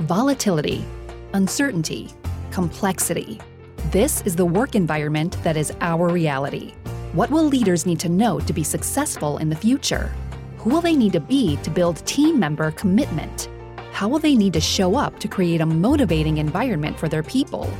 volatility, uncertainty, complexity. This is the work environment that is our reality. What will leaders need to know to be successful in the future? Who will they need to be to build team member commitment? How will they need to show up to create a motivating environment for their people?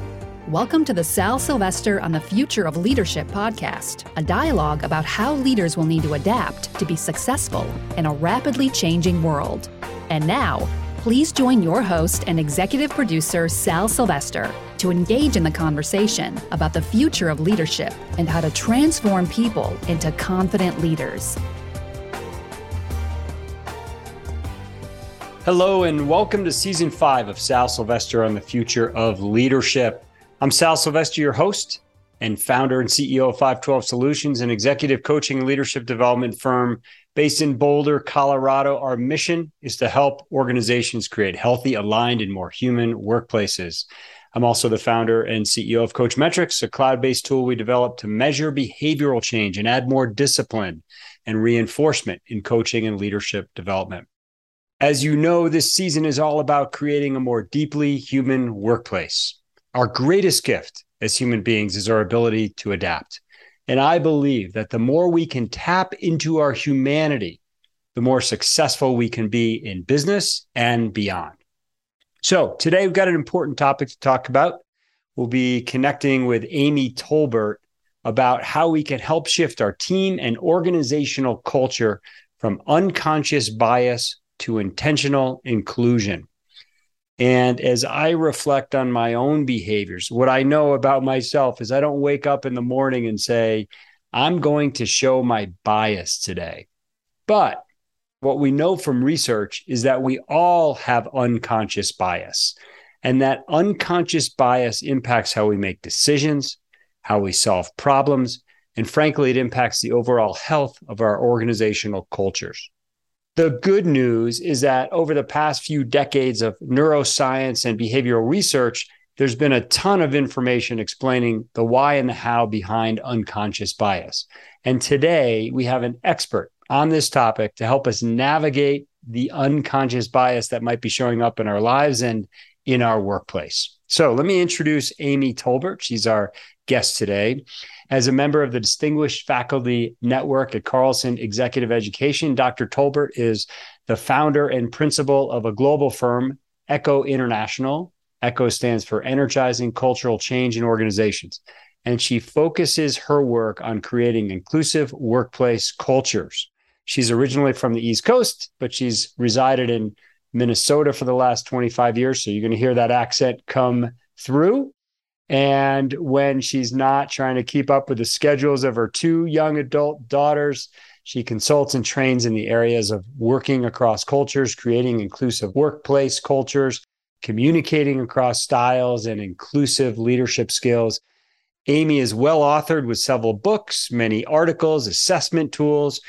Welcome to the Sal Silvester on the Future of Leadership podcast, a dialogue about how leaders will need to adapt to be successful in a rapidly changing world. And now, please join your host and executive producer, Sal Silvester, to engage in the conversation about the future of leadership and how to transform people into confident leaders. Hello, and welcome to season five of Sal Silvester on the Future of Leadership. I'm Sal Silvester, your host and founder and CEO of 512 Solutions, an executive coaching and leadership development firm based in Boulder, Colorado. Our mission is to help organizations create healthy, aligned, and more human workplaces. I'm also the founder and CEO of Coachmetrix, a cloud based tool we developed to measure behavioral change and add more discipline and reinforcement in coaching and leadership development. As you know, this season is all about creating a more deeply human workplace. Our greatest gift as human beings is our ability to adapt. And I believe that the more we can tap into our humanity, the more successful we can be in business and beyond. So, today we've got an important topic to talk about. We'll be connecting with Amy Tolbert about how we can help shift our team and organizational culture from unconscious bias to intentional inclusion. And as I reflect on my own behaviors, what I know about myself is I don't wake up in the morning and say, I'm going to show my bias today. But what we know from research is that we all have unconscious bias. And that unconscious bias impacts how we make decisions, how we solve problems, and frankly, it impacts the overall health of our organizational cultures. The good news is that over the past few decades of neuroscience and behavioral research, there's been a ton of information explaining the why and the how behind unconscious bias. And today we have an expert on this topic to help us navigate the unconscious bias that might be showing up in our lives and in our workplace. So let me introduce Amy Tolbert. She's our guest today. As a member of the Distinguished Faculty Network at Carlson Executive Education, Dr. Tolbert is the founder and principal of a global firm, ECHO International. ECHO stands for Energizing Cultural Change in Organizations. And she focuses her work on creating inclusive workplace cultures. She's originally from the East Coast, but she's resided in Minnesota for the last 25 years. So you're going to hear that accent come through. And when she's not trying to keep up with the schedules of her two young adult daughters, she consults and trains in the areas of working across cultures, creating inclusive workplace cultures, communicating across styles, and inclusive leadership skills. Amy is well authored with several books, many articles, assessment tools,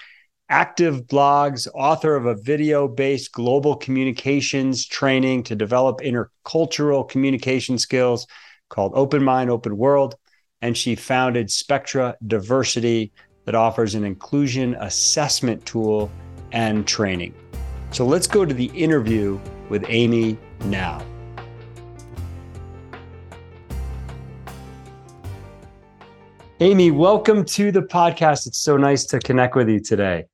active blogs, author of a video based global communications training to develop intercultural communication skills called Open Mind, Open World. And she founded Spectra Diversity that offers an inclusion assessment tool and training. So let's go to the interview with Amy now. Amy, welcome to the podcast. It's so nice to connect with you today.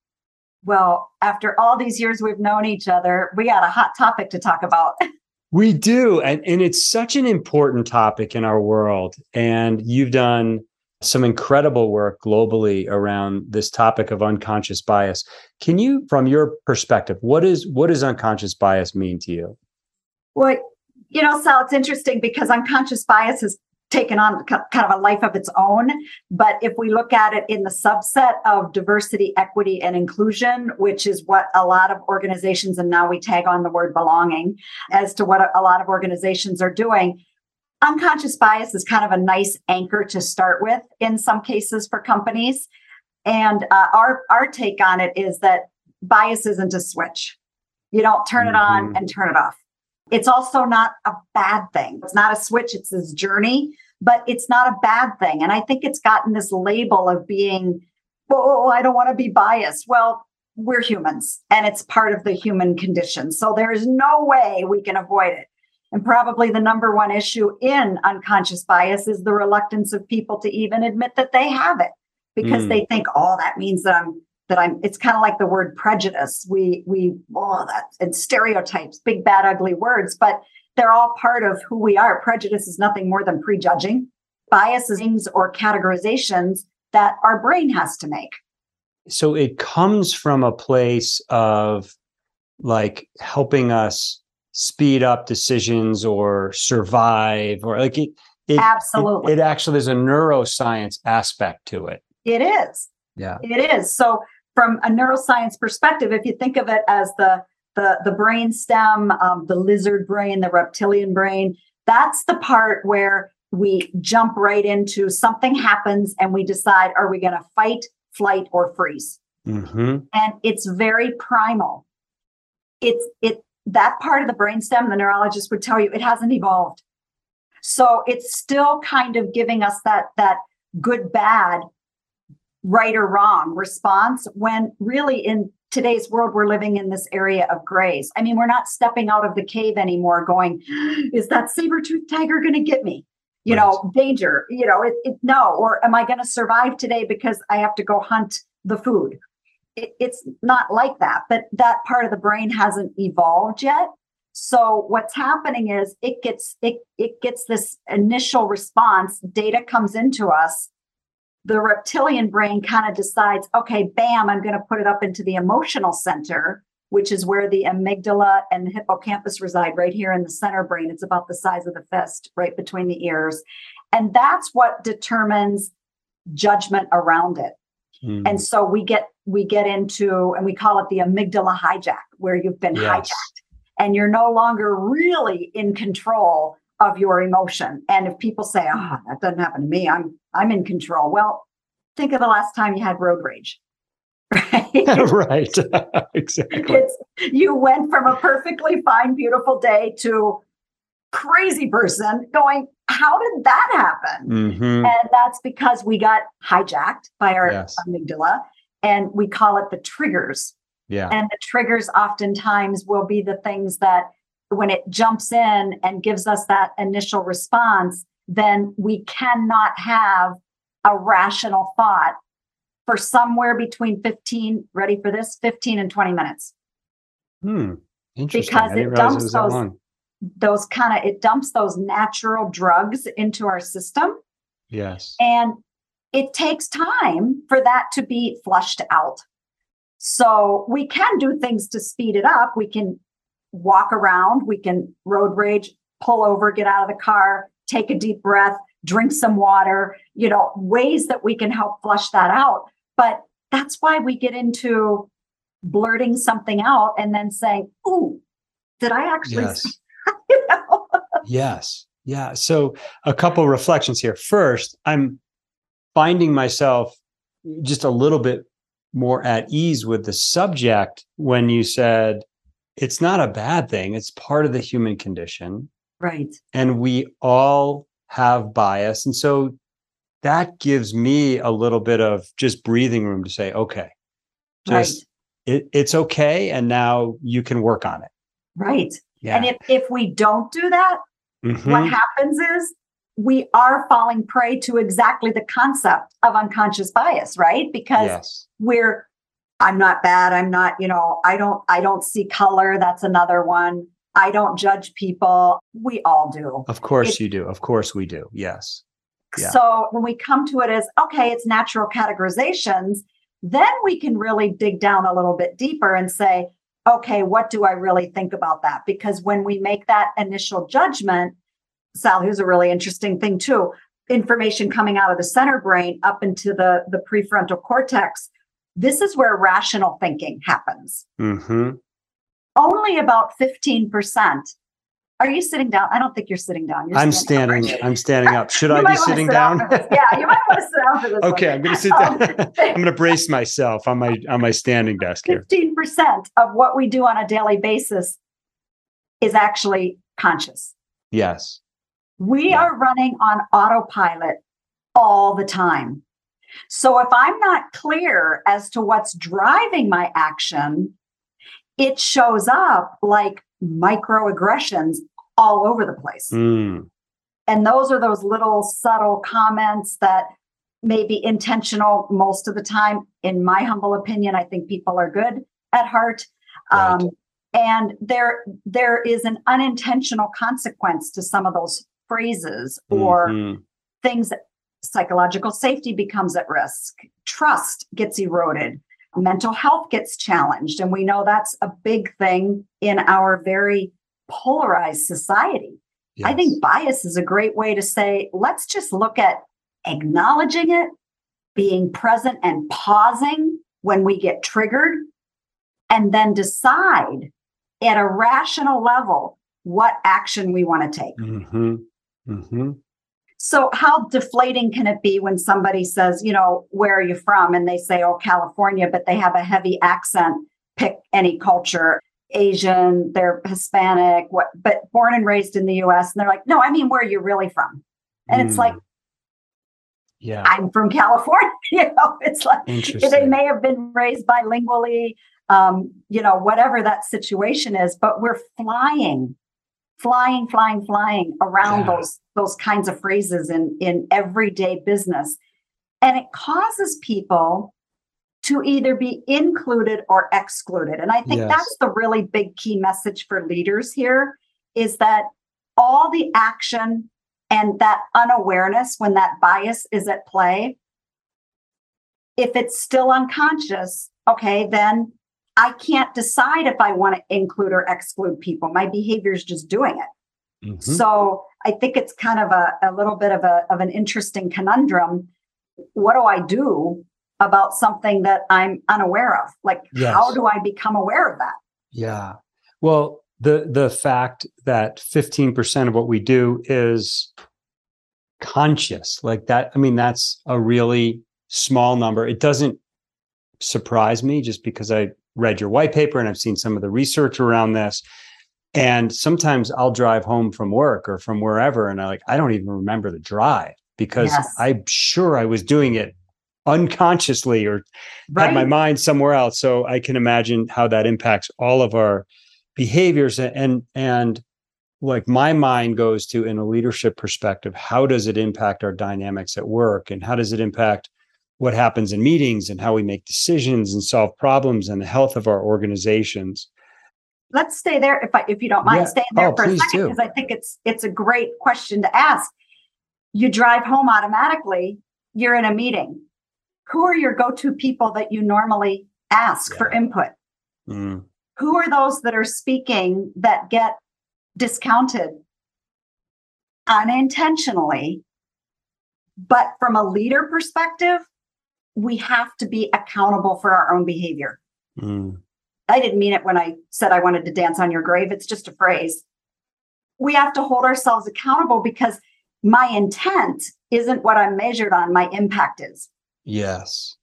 Well, after all these years we've known each other, we got a hot topic to talk about. We do. And, and it's such an important topic in our world. And you've done some incredible work globally around this topic of unconscious bias. Can you, from your perspective, what is what does unconscious bias mean to you? Well, you know, Sal, it's interesting because unconscious bias is taken on kind of a life of its own. But if we look at it in the subset of diversity, equity, and inclusion, which is what a lot of organizations, and now we tag on the word belonging as to what a lot of organizations are doing, unconscious bias is kind of a nice anchor to start with in some cases for companies. And uh, our, our take on it is that bias isn't a switch. You don't turn mm-hmm. it on mm-hmm. and turn it off. It's also not a bad thing. It's not a switch, it's this journey, but it's not a bad thing. And I think it's gotten this label of being, oh, I don't want to be biased. Well, we're humans and it's part of the human condition. So there's no way we can avoid it. And probably the number one issue in unconscious bias is the reluctance of people to even admit that they have it because mm. they think, oh, that means that I'm that I'm it's kind of like the word prejudice. We we oh that and stereotypes, big bad ugly words, but they're all part of who we are. Prejudice is nothing more than prejudging, biases or categorizations that our brain has to make. So it comes from a place of like helping us speed up decisions or survive or like it, it absolutely it, it actually there's a neuroscience aspect to it it is yeah it is so from a neuroscience perspective if you think of it as the the the brain stem um, the lizard brain the reptilian brain that's the part where we jump right into something happens and we decide are we going to fight flight or freeze mm-hmm. and it's very primal it's it that part of the brainstem, the neurologist would tell you it hasn't evolved. So it's still kind of giving us that that good bad right or wrong response when really in today's world we're living in this area of grace I mean, we're not stepping out of the cave anymore going, is that saber-toothed tiger going to get me? You right. know, danger, you know, it, it, no, or am I going to survive today because I have to go hunt the food? it, it's not like that, but that part of the brain hasn't evolved yet. So what's happening is it gets it it gets this initial response, data comes into us. The reptilian brain kind of decides, okay, bam, I'm going to put it up into the emotional center, which is where the amygdala and the hippocampus reside right here in the center brain. It's about the size of the fist, right between the ears. And that's what determines judgment around it. Mm. And so we get we get into and we call it the amygdala hijack, where you've been yes. hijacked and you're no longer really in control of your emotion. And if people say, "Ah, oh, that doesn't happen to me. I'm I'm in control." Well, think of the last time you had road rage. Right. right. exactly. It's, you went from a perfectly fine, beautiful day to crazy person going, how did that happen? Mm-hmm. And that's because we got hijacked by our yes. amygdala and we call it the triggers. Yeah. And the triggers oftentimes will be the things that when it jumps in and gives us that initial response, then we cannot have a rational thought for somewhere between 15, ready for this, 15 and 20 minutes. Hmm. Interesting. Because it dumps it those, those kind of it dumps those natural drugs into our system. Yes. And it takes time for that to be flushed out. So we can do things to speed it up. We can walk around, we can road rage, pull over, get out of the car, take a deep breath, drink some water, you know, ways that we can help flush that out. But that's why we get into blurting something out and then saying, Ooh, did I actually yes. yes. Yeah. So a couple reflections here. First, I'm finding myself just a little bit more at ease with the subject when you said it's not a bad thing, it's part of the human condition. Right. And we all have bias. And so that gives me a little bit of just breathing room to say, okay, just right. it, it's okay. And now you can work on it. Right. Yeah. And if, if we don't do that, mm-hmm. what happens is we are falling prey to exactly the concept of unconscious bias, right? Because yes. we're I'm not bad, I'm not, you know, I don't I don't see color, that's another one. I don't judge people. We all do. Of course it, you do. Of course we do. Yes. Yeah. So when we come to it as okay, it's natural categorizations, then we can really dig down a little bit deeper and say, okay, what do I really think about that? Because when we make that initial judgment, Sal, here's a really interesting thing too. Information coming out of the center brain up into the, the prefrontal cortex. This is where rational thinking happens. Mm-hmm. Only about 15% are you sitting down? I don't think you're sitting down. You're I'm standing. standing I'm standing up. Should I be sitting down? yeah, you might want to sit down for this. okay, one. I'm going to sit down. Um, I'm going to brace myself on my on my standing desk here. Fifteen percent of what we do on a daily basis is actually conscious. Yes. We yeah. are running on autopilot all the time. So if I'm not clear as to what's driving my action, it shows up like microaggressions all over the place. Mm. And those are those little subtle comments that may be intentional most of the time. In my humble opinion, I think people are good at heart. Right. Um, and there there is an unintentional consequence to some of those phrases or Mhm. things that psychological safety becomes at risk. Trust gets eroded. Mental health gets challenged. And we know that's a big thing in our very polarized society. I think bias is a great way to say let's just look at acknowledging it being present and pausing when we get triggered and then decide at a rational level what action we want to take. Mhm. Mhm. So, how deflating can it be when somebody says, you know, where are you from? And they say, oh, California, but they have a heavy accent, pick any culture, Asian, they're Hispanic, what, but born and raised in the US. And they're like, no, I mean, where are you really from? And it's Mm. like, Yeah. I'm from California. you know, it's like they may have been raised bilingually, um, you know, whatever that situation is, but we're flying, flying, flying, flying around Yeah. those those kinds of phrases in in everyday business, and it causes people to either be included or excluded. And I think Yes. that's the really big key message for leaders here is that all the action and that unawareness when that bias is at play if it's still unconscious, okay, then I can't decide if I want to include or exclude people. My behavior is just doing it. Mhm. So I think it's kind of a, a little bit of a of an interesting conundrum. What do I do about something that I'm unaware of? Like how do I become aware of that? Yeah. Well, the the fact that 15% of what we do is conscious, like that, I mean, that's a really small number. It doesn't surprise me just because I read your white paper and I've seen some of the research around this. And sometimes I'll drive home from work or from wherever, and I like I don't even remember the drive because Yes. I'm sure I was doing it unconsciously or had my mind somewhere else. So I can imagine how that impacts all of our behaviors and and like my mind goes to in a leadership perspective, how does it impact our dynamics at work and how does it impact what happens in meetings and how we make decisions and solve problems and the health of our organizations. Let's stay there if I, if you don't mind Yeah. staying there Oh, for a second because I think it's it's a great question to ask. You drive home automatically. You're in a meeting. Who are your go-to people that you normally ask for input? Mm, Who are those that are speaking that get discounted unintentionally? But from a leader perspective, we have to be accountable for our own behavior. mm, I didn't mean it when I said I wanted to dance on your grave. It's just a phrase. We have to hold ourselves accountable because my intent isn't what I'm measured on, my impact is. yes.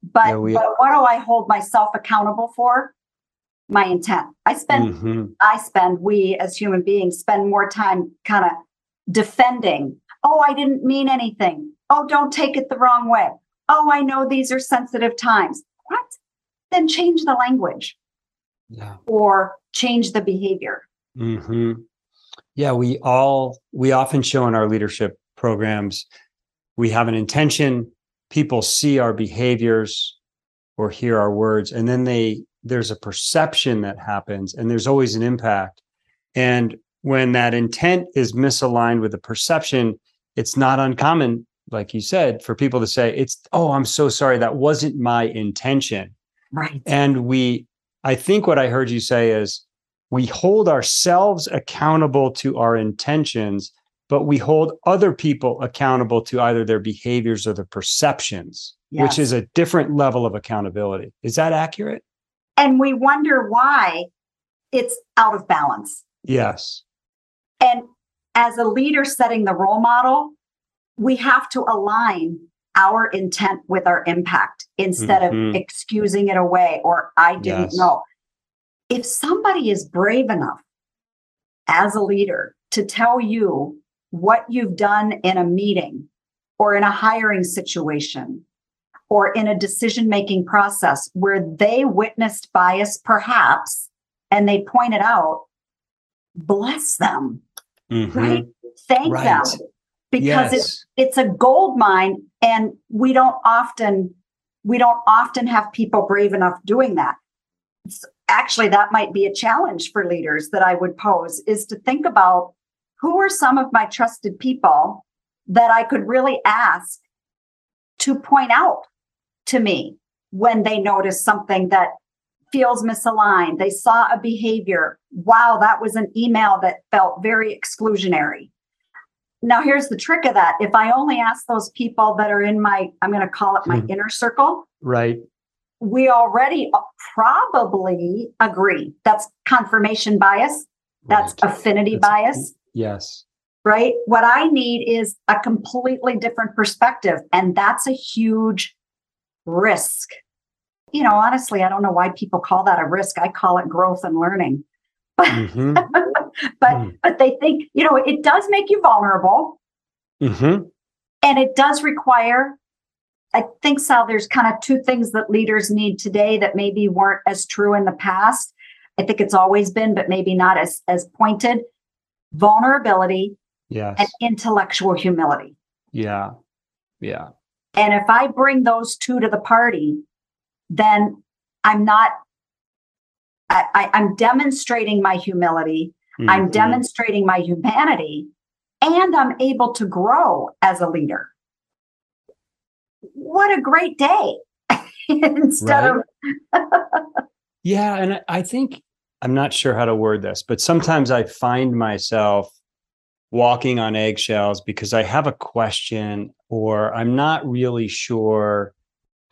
But, Yeah, we- but what do I hold myself accountable for? My intent. I spend, Mhm. I spend, we as human beings spend more time kind of defending. Oh, I didn't mean anything. Oh, don't take it the wrong way. Oh, I know these are sensitive times. What? Then change the language Yeah. or change the behavior. hmm Yeah, we all we often show in our leadership programs we have an intention. People see our behaviors or hear our words, and then they there's a perception that happens, and there's always an impact. And when that intent is misaligned with the perception, it's not uncommon, like you said, for people to say, "It's oh, I'm so sorry, that wasn't my intention." Right. And we, I think what I heard you say is we hold ourselves accountable to our intentions, but we hold other people accountable to either their behaviors or their perceptions, which is a different level of accountability. Is that accurate? and we wonder why it's out of balance. Yes. And as a leader setting the role model, we have to align our intent with our impact instead Mhm. of excusing it away or I didn't Yes. know. If somebody is brave enough as a leader to tell you what you've done in a meeting or in a hiring situation or in a decision making process where they witnessed bias, perhaps, and they pointed out, bless them. mm-hmm. right? Thank right. them because yes. it's it's a gold mine and we don't often we don't often have people brave enough doing that. It's, actually that might be a challenge for leaders that I would pose is to think about who are some of my trusted people that I could really ask to point out to me when they notice something that feels misaligned. They saw a behavior. Wow, that was an email that felt very exclusionary. Now, here's the trick of that. If I only ask those people that are in my, I'm going to call it my hmm. inner circle. Right. We already probably agree. That's confirmation bias. That's right. affinity That's, bias. Yes. Right. What I need is a completely different perspective. And that's a huge risk. You know, honestly, I don't know why people call that a risk. I call it growth and learning. Mm-hmm. But mm. but they think, you know, it does make you vulnerable. Mm-hmm. And it does require, I think, Sal, there's kind of two things that leaders need today that maybe weren't as true in the past. I think it's always been, but maybe not as as pointed. Vulnerability yes. and intellectual humility. Yeah. Yeah. And if I bring those two to the party, then I'm not, I am demonstrating my humility, mm-hmm. I'm demonstrating my humanity, and I'm able to grow as a leader. What a great day. Instead of. yeah. And I think, I'm not sure how to word this, but sometimes I find myself walking on eggshells because I have a question or I'm not really sure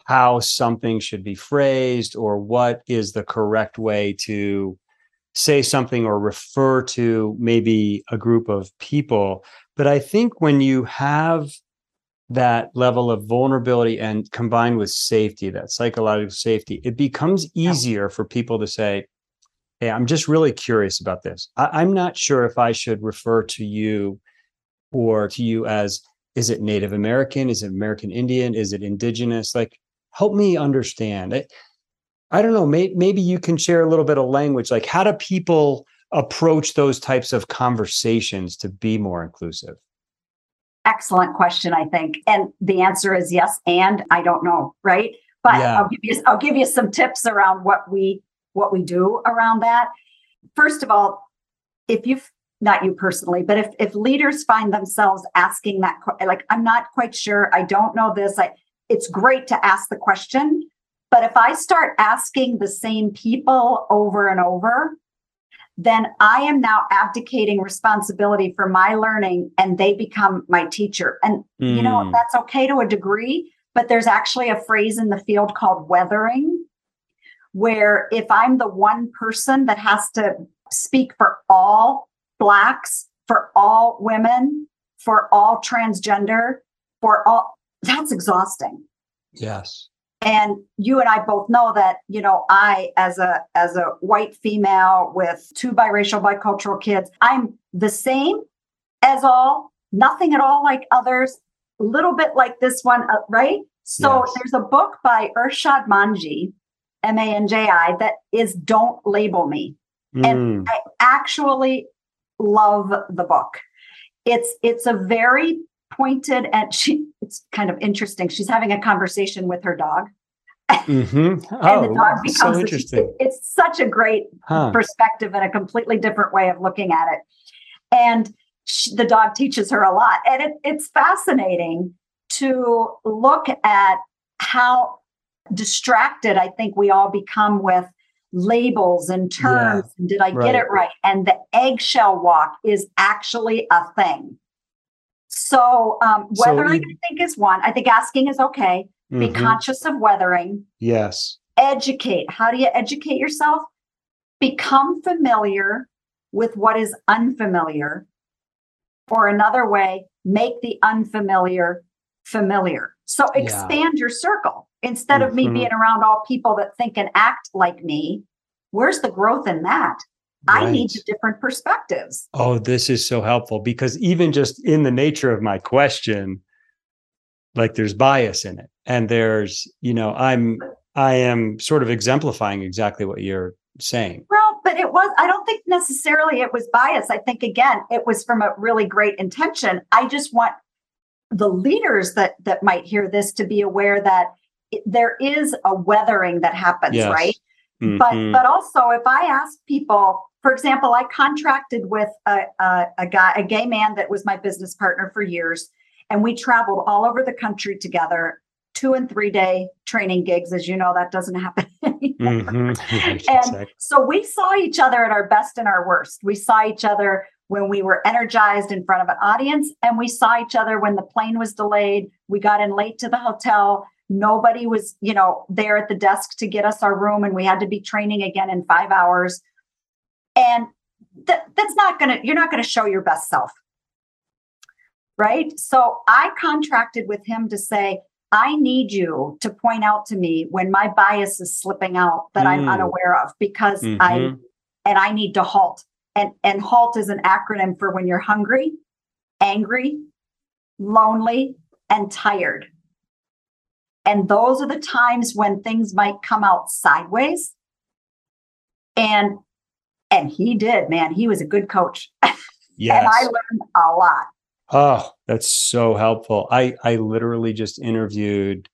how something should be phrased or what is the correct way to say something or refer to maybe a group of people. But I think when you have that level of vulnerability and combined with safety, that psychological safety, it becomes easier for people to say, Hey, I'm just really curious about this. I- I'm not sure if I should refer to you or to you as is it Native American? Is it American Indian? Is it indigenous? Like, help me understand. I, don't know. May, maybe you can share a little bit of language. Like, how do people approach those types of conversations to be more inclusive? Excellent question, I think. And the answer is yes. And I don't know, right? But yeah. I'll give you I'll give you some tips around what we what we do around that. First of all, if you've not you personally, but if if leaders find themselves asking that like I'm not quite sure, I don't know this, I it's great to ask the question, but if I start asking the same people over and over, then I am now abdicating responsibility for my learning and they become my teacher. And mm. you know, hmm. that's okay to a degree, but there's actually a phrase in the field called weathering where if I'm the one person that has to speak for all Blacks, for all women, for all transgender, for all, that's exhausting. Yes. And you and I both know that, you know, I as a as a white female with two biracial bicultural kids, I'm the same as all, nothing at all like others, a little bit like this one, uh, right? So yes. there's a book by Irshad Manji M A N J I, that is Don't Label Me. Mm. And I actually love the book. It's it's a very pointed and she it's kind of interesting. She's having a conversation with her dog. Mm-hmm. Oh, and the dog becomes so interesting. It's such a great huh. perspective and a completely different way of looking at it. And she, the dog teaches her a lot. And it, it's fascinating to look at how distracted I think we all become with labels and terms. Yeah, and did I right. get it right? And the eggshell walk is actually a thing. So um, weathering, so I think, is one. I think asking is okay. Mm-hmm. Be conscious of weathering. Yes. Educate. How do you educate yourself? Become familiar with what is unfamiliar. Or another way, make the unfamiliar familiar. So expand yeah. your circle instead of mm-hmm. me being around all people that think and act like me. Where's the growth in that? Right. I need different perspectives. Oh, this is so helpful because even just in the nature of my question, like there's bias in it. And there's, you know, I'm I am sort of exemplifying exactly what you're saying. Well, but it was, I don't think necessarily it was bias. I think, again, it was from a really great intention. I just want the leaders that that might hear this to be aware that it, there is a weathering that happens Yes. right Mhm. but but also if i ask people for example i contracted with a, a, a guy a gay man that was my business partner for years and we traveled all over the country together two and three day training gigs as you know that doesn't happen anymore Mhm. And Exactly. so we saw each other at our best and our worst. We saw each other when we were energized in front of an audience, and we saw each other when the plane was delayed. We got in late to the hotel. Nobody was, you know, there at the desk to get us our room, and we had to be training again in five hours. And that, that's not gonna, you're not gonna show your best self. Right. So I contracted with him to say, I need you to point out to me when my bias is slipping out that I'm Mm. unaware of because I Mhm. and I need to halt. And and halt is an acronym for when you're hungry, angry, lonely, and tired. And those are the times when things might come out sideways. And and he did, man. He was a good coach. Yes. And I learned a lot. Oh, that's so helpful. I I literally just interviewed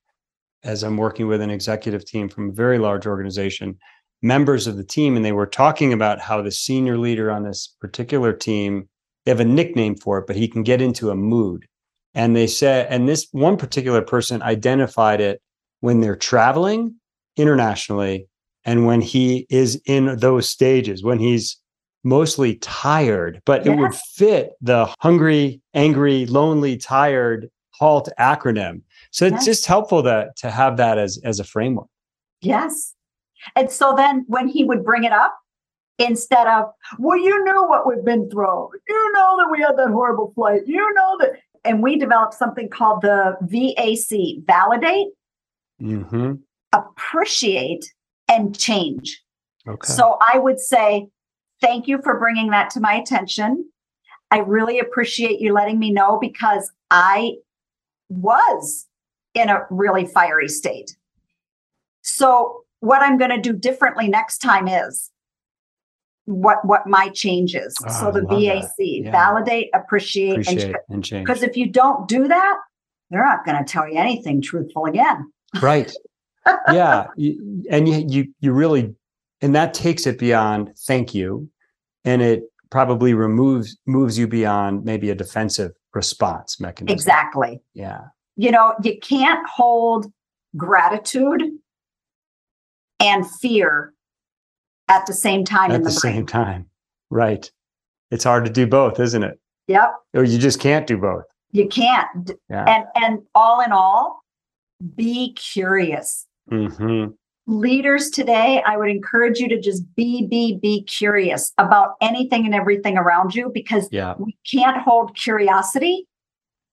as I'm working with an executive team from a very large organization, members of the team and they were talking about how the senior leader on this particular team, they have a nickname for it, but he can get into a mood. And they said and this one particular person identified it when they're traveling internationally and when he is in those stages, when he's mostly tired, but it would fit the hungry, angry, lonely, tired halt acronym. So it's Yes. just helpful to to have that as as a framework. Yes. And so then when he would bring it up, instead of, well, you know what we've been through. You know that we had that horrible flight. You know that. And we developed something called the VAC validate, hmm appreciate, and change. Okay. So I would say, thank you for bringing that to my attention. I really appreciate you letting me know because I was in a really fiery state. So what I'm going to do differently next time is what what my change is. Oh, so the. VAC, Yeah. validate, appreciate, appreciate and and change. because if you don't do that, they're not going to tell you anything truthful again. right. yeah. And you, you you really and that takes it beyond thank you. And it probably removes moves you beyond maybe a defensive response mechanism. Exactly. Yeah. you know, you can't hold gratitude and fear at the same time At in the the, same time. Right. It's hard to do both, isn't it? Yep, Or you just can't do both. you can't. Yeah. And and all in all, be curious. hmm Leaders today, I would encourage you to just be be be curious about anything and everything around you because Yeah. we can't hold curiosity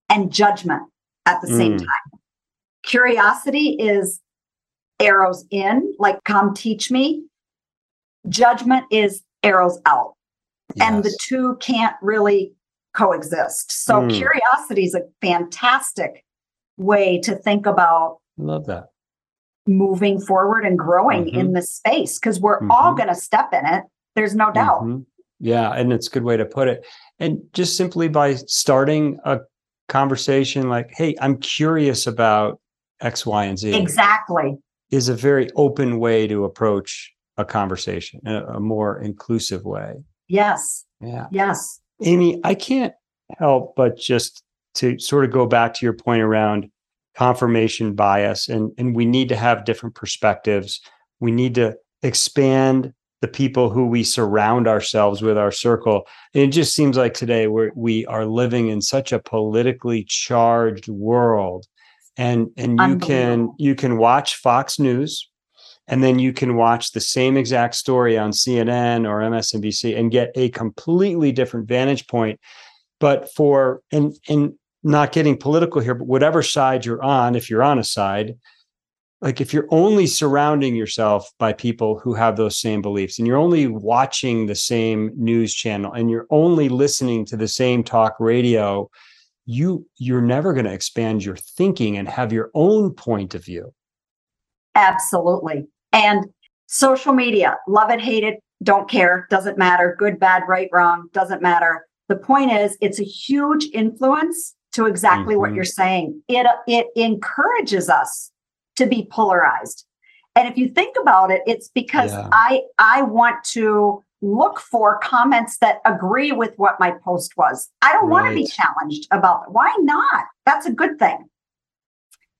and judgment at the same Mm. time. Curiosity is arrows in, like come teach me. Judgment is arrows out. And the two can't really coexist. So Mm. curiosity is a fantastic way to think about I love that. Moving forward and growing Mhm. in this space because we're all Mhm. going to step in it. There's no doubt. Mhm. Yeah, and it's a good way to put it. And just simply by starting a conversation like, "Hey, I'm curious about X, Y, and Z," Exactly. is a very open way to approach a conversation, a, a more inclusive way. Yes. Yeah, Yes. Amy, I can't help but just to sort of go back to your point around confirmation bias, and and we need to have different perspectives. We need to expand the people who we surround ourselves with our circle. And it just seems like today we're we are living in such a politically charged world. And and you can you can watch fox news and then you can watch the same exact story on cnn or msnbc and get a completely different vantage point. But for and and not getting political here but whatever side you're on if you're on a side like if you're only surrounding yourself by people who have those same beliefs and you're only watching the same news channel and you're only listening to the same talk radio you you're never going to expand your thinking and have your own point of view Absolutely. And social media, love it, hate it, don't care, doesn't matter, good, bad, right, wrong, doesn't matter. The point is, it's a huge influence to exactly mm-hmm. what you're saying. It it encourages us to be polarized. And if you think about it, it's because yeah. I I want to look for comments that agree with what my post was. I don't right. want to be challenged about it. Why not? That's a good thing.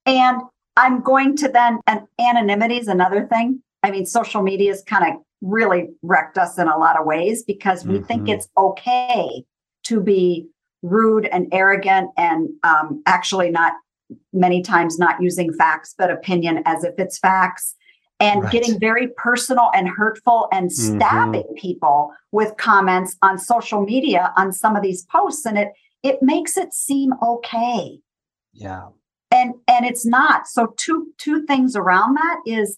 And I'm going to then, and anonymity is another thing. I mean, social media has kind of really wrecked us in a lot of ways because we mm-hmm. think it's okay to be rude and arrogant and um, actually not many times not using facts but opinion as if it's facts and right. getting very personal and hurtful and mm-hmm. stabbing mm-hmm. people with comments on social media on some of these posts and it it makes it seem okay yeah and and it's not so two two things around that is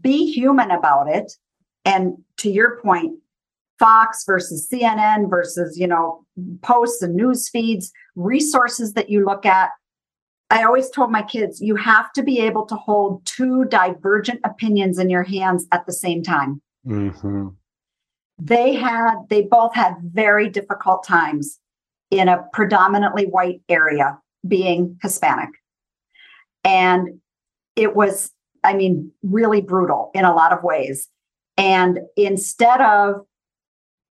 be human about it and to your point fox versus cnn versus you know posts and news feeds resources that you look at I always told my kids, you have to be able to hold two divergent opinions in your hands at the same time. Mm-hmm. They had, they both had very difficult times in a predominantly white area, being Hispanic. And it was, I mean, really brutal in a lot of ways. And instead of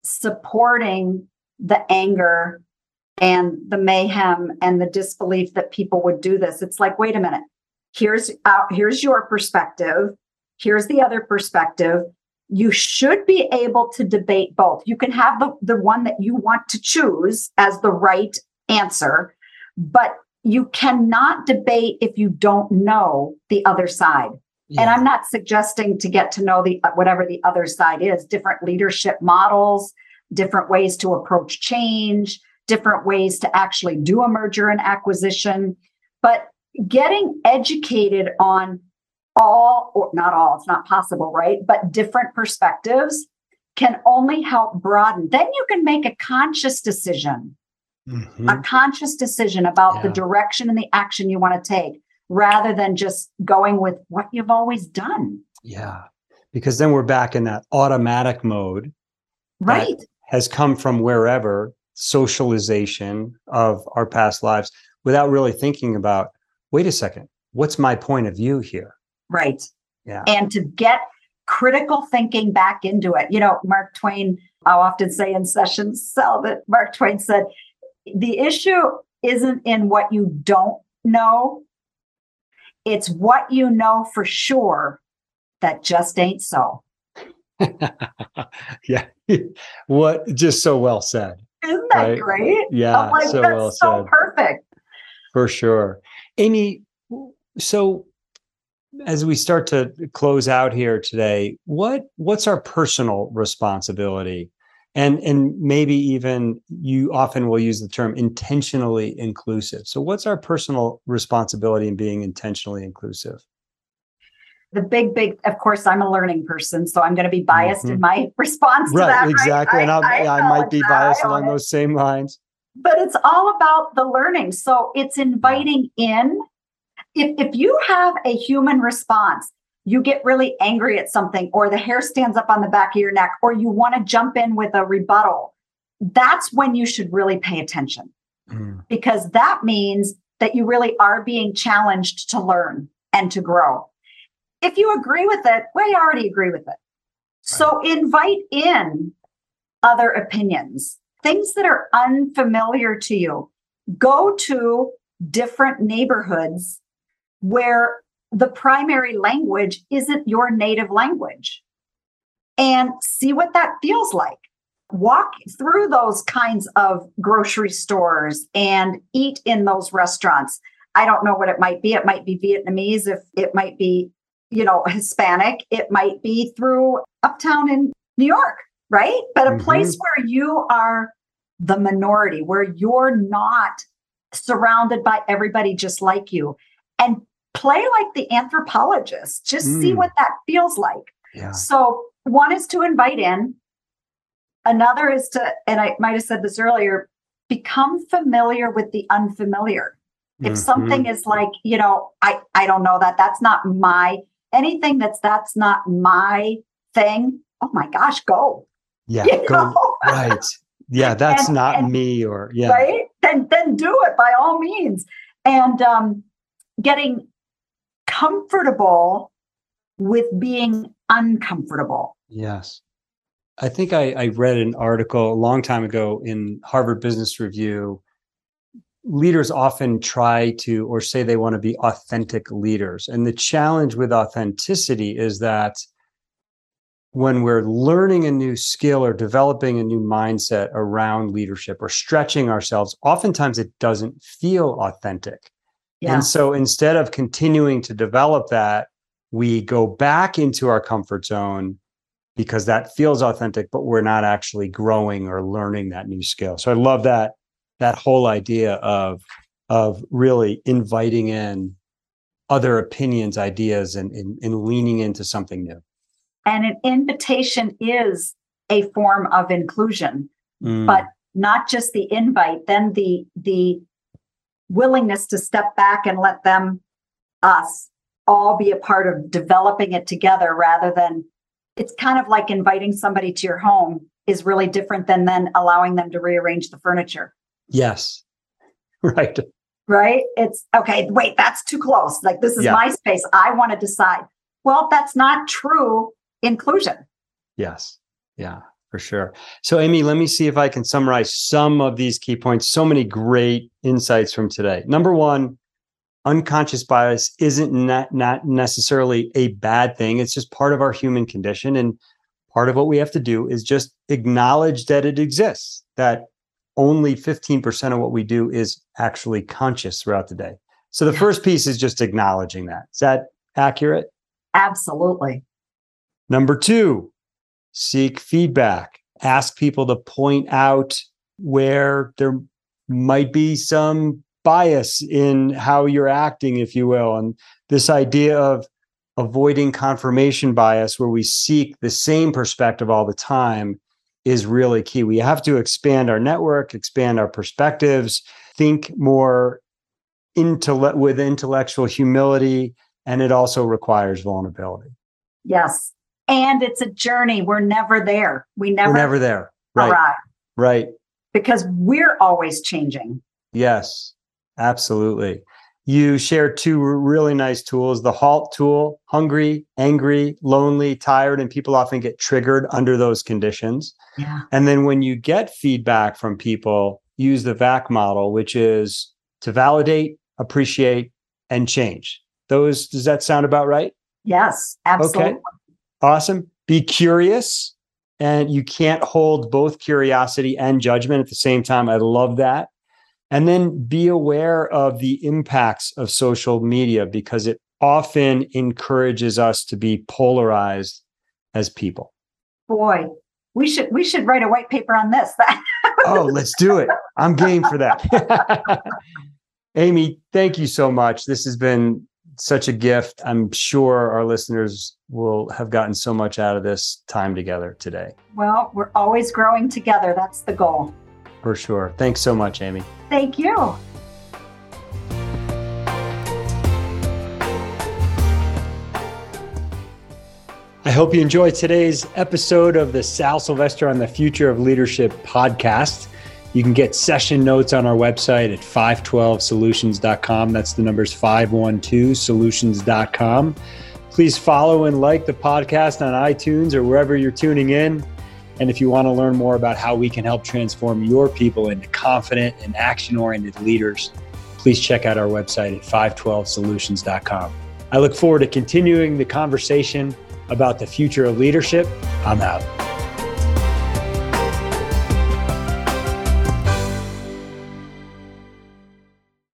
supporting the anger and the mayhem and the disbelief that people would do this. It's like wait a minute. Here's uh, here's your perspective. Here's the other perspective. You should be able to debate both. You can have the, the one that you want to choose as the right answer but you cannot debate if you don't know the other side yeah. and i'm not suggesting to get to know the whatever the other side is different leadership models different ways to approach change different ways to actually do a merger and acquisition. But getting educated on all, or not all, it's not possible, right? But different perspectives can only help broaden. Then you can make a conscious decision, mm-hmm. a conscious decision about yeah. the direction and the action you want to take rather than just going with what you've always done. Yeah. Because then we're back in that automatic mode. Right. Has come from wherever socialization of our past lives without really thinking about wait a second what's my point of view here right yeah and to get critical thinking back into it you know mark twain I'll often say in sessions Sal that mark twain said the issue isn't in what you don't know it's what you know for sure that just ain't so yeah what just so well said isn't that right? great? Yeah. Like, so that's well so said. perfect. For sure. Amy, so as we start to close out here today, what what's our personal responsibility? And and maybe even you often will use the term intentionally inclusive. So what's our personal responsibility in being intentionally inclusive? the big, big, of course, I'm a learning person, so I'm going to be biased mm-hmm. in my response right, to that. Exactly. And I, I, I might be biased along those same lines. But it's all about the learning. So it's inviting in. If, if you have a human response, you get really angry at something, or the hair stands up on the back of your neck, or you want to jump in with a rebuttal, that's when you should really pay attention. Mm. Because that means that you really are being challenged to learn and to grow. If you agree with it, well, you already agree with it. So invite in other opinions, things that are unfamiliar to you. Go to different neighborhoods where the primary language isn't your native language and see what that feels like. Walk through those kinds of grocery stores and eat in those restaurants. I don't know what it might be. It might be Vietnamese, if it might be you know, Hispanic, it might be through uptown in New York, right? But a mm-hmm. place where you are the minority, where you're not surrounded by everybody just like you. And play like the anthropologist, just mm. see what that feels like. Yeah. So, one is to invite in, another is to, and I might have said this earlier, become familiar with the unfamiliar. If mm-hmm. something is like, you know, I I don't know that that's not my anything that's that's not my thing oh my gosh, go. Yeah, go. Right. Yeah, that's and, not and, me or yeah. Right? Then then do it by all means. And um getting comfortable with being uncomfortable. Yes. I think I, I read an article a long time ago in Harvard Business Review leaders often try to or say they want to be authentic leaders. And the challenge with authenticity is that when we're learning a new skill or developing a new mindset around leadership or stretching ourselves, oftentimes it doesn't feel authentic. Yeah. And so instead of continuing to develop that, we go back into our comfort zone because that feels authentic, but we're not actually growing or learning that new skill. So I love that that whole idea of of really inviting in other opinions, ideas, and, and, and leaning into something new. And an invitation is a form of inclusion, mm. but not just the invite, then the the willingness to step back and let them, us, all be a part of developing it together rather than it's kind of like inviting somebody to your home is really different than then allowing them to rearrange the furniture. Yes. Right. Right. It's okay. Wait, that's too close. Like this is yeah. my space. I want to decide. Well, that's not true inclusion. Yes. Yeah, for sure. So, Amy, let me see if I can summarize some of these key points. So many great insights from today. Number one, unconscious bias isn't not, not necessarily a bad thing. It's just part of our human condition. And part of what we have to do is just acknowledge that it exists, that only 15% of what we do is actually conscious throughout the day. So the first piece is just acknowledging that. Is that accurate? Absolutely. Number two, seek feedback. Ask people to point out where there might be some bias in how you're acting, if you will. And this idea of avoiding confirmation bias, where we seek the same perspective all the time, is really key. We have to expand our network, expand our perspectives, think more with intellectual humility, and it also requires vulnerability. Yes. And it's a journey. We're never there. We never We're never there. Right. Arrive. Right. Because we're always changing. Yes. Absolutely you share two really nice tools the halt tool hungry angry lonely tired and people often get triggered under those conditions yeah. and then when you get feedback from people use the vac model which is to validate appreciate and change those does that sound about right yes absolutely okay awesome be curious and you can't hold both curiosity and judgment at the same time i love that and then be aware of the impacts of social media because it often encourages us to be polarized as people. Boy, we should we should write a white paper on this. oh, let's do it. I'm game for that. Amy, thank you so much. This has been such a gift. I'm sure our listeners will have gotten so much out of this time together today. Well, we're always growing together. That's the goal. For sure. Thanks so much, Amy. Thank you. I hope you enjoyed today's episode of the Sal Silvester on the Future of Leadership podcast. You can get session notes on our website at 512solutions.com. That's the numbers 512solutions.com. Please follow and like the podcast on iTunes or wherever you're tuning in. And if you want to learn more about how we can help transform your people into confident and action oriented leaders, please check out our website at 512solutions.com. I look forward to continuing the conversation about the future of leadership. I'm out.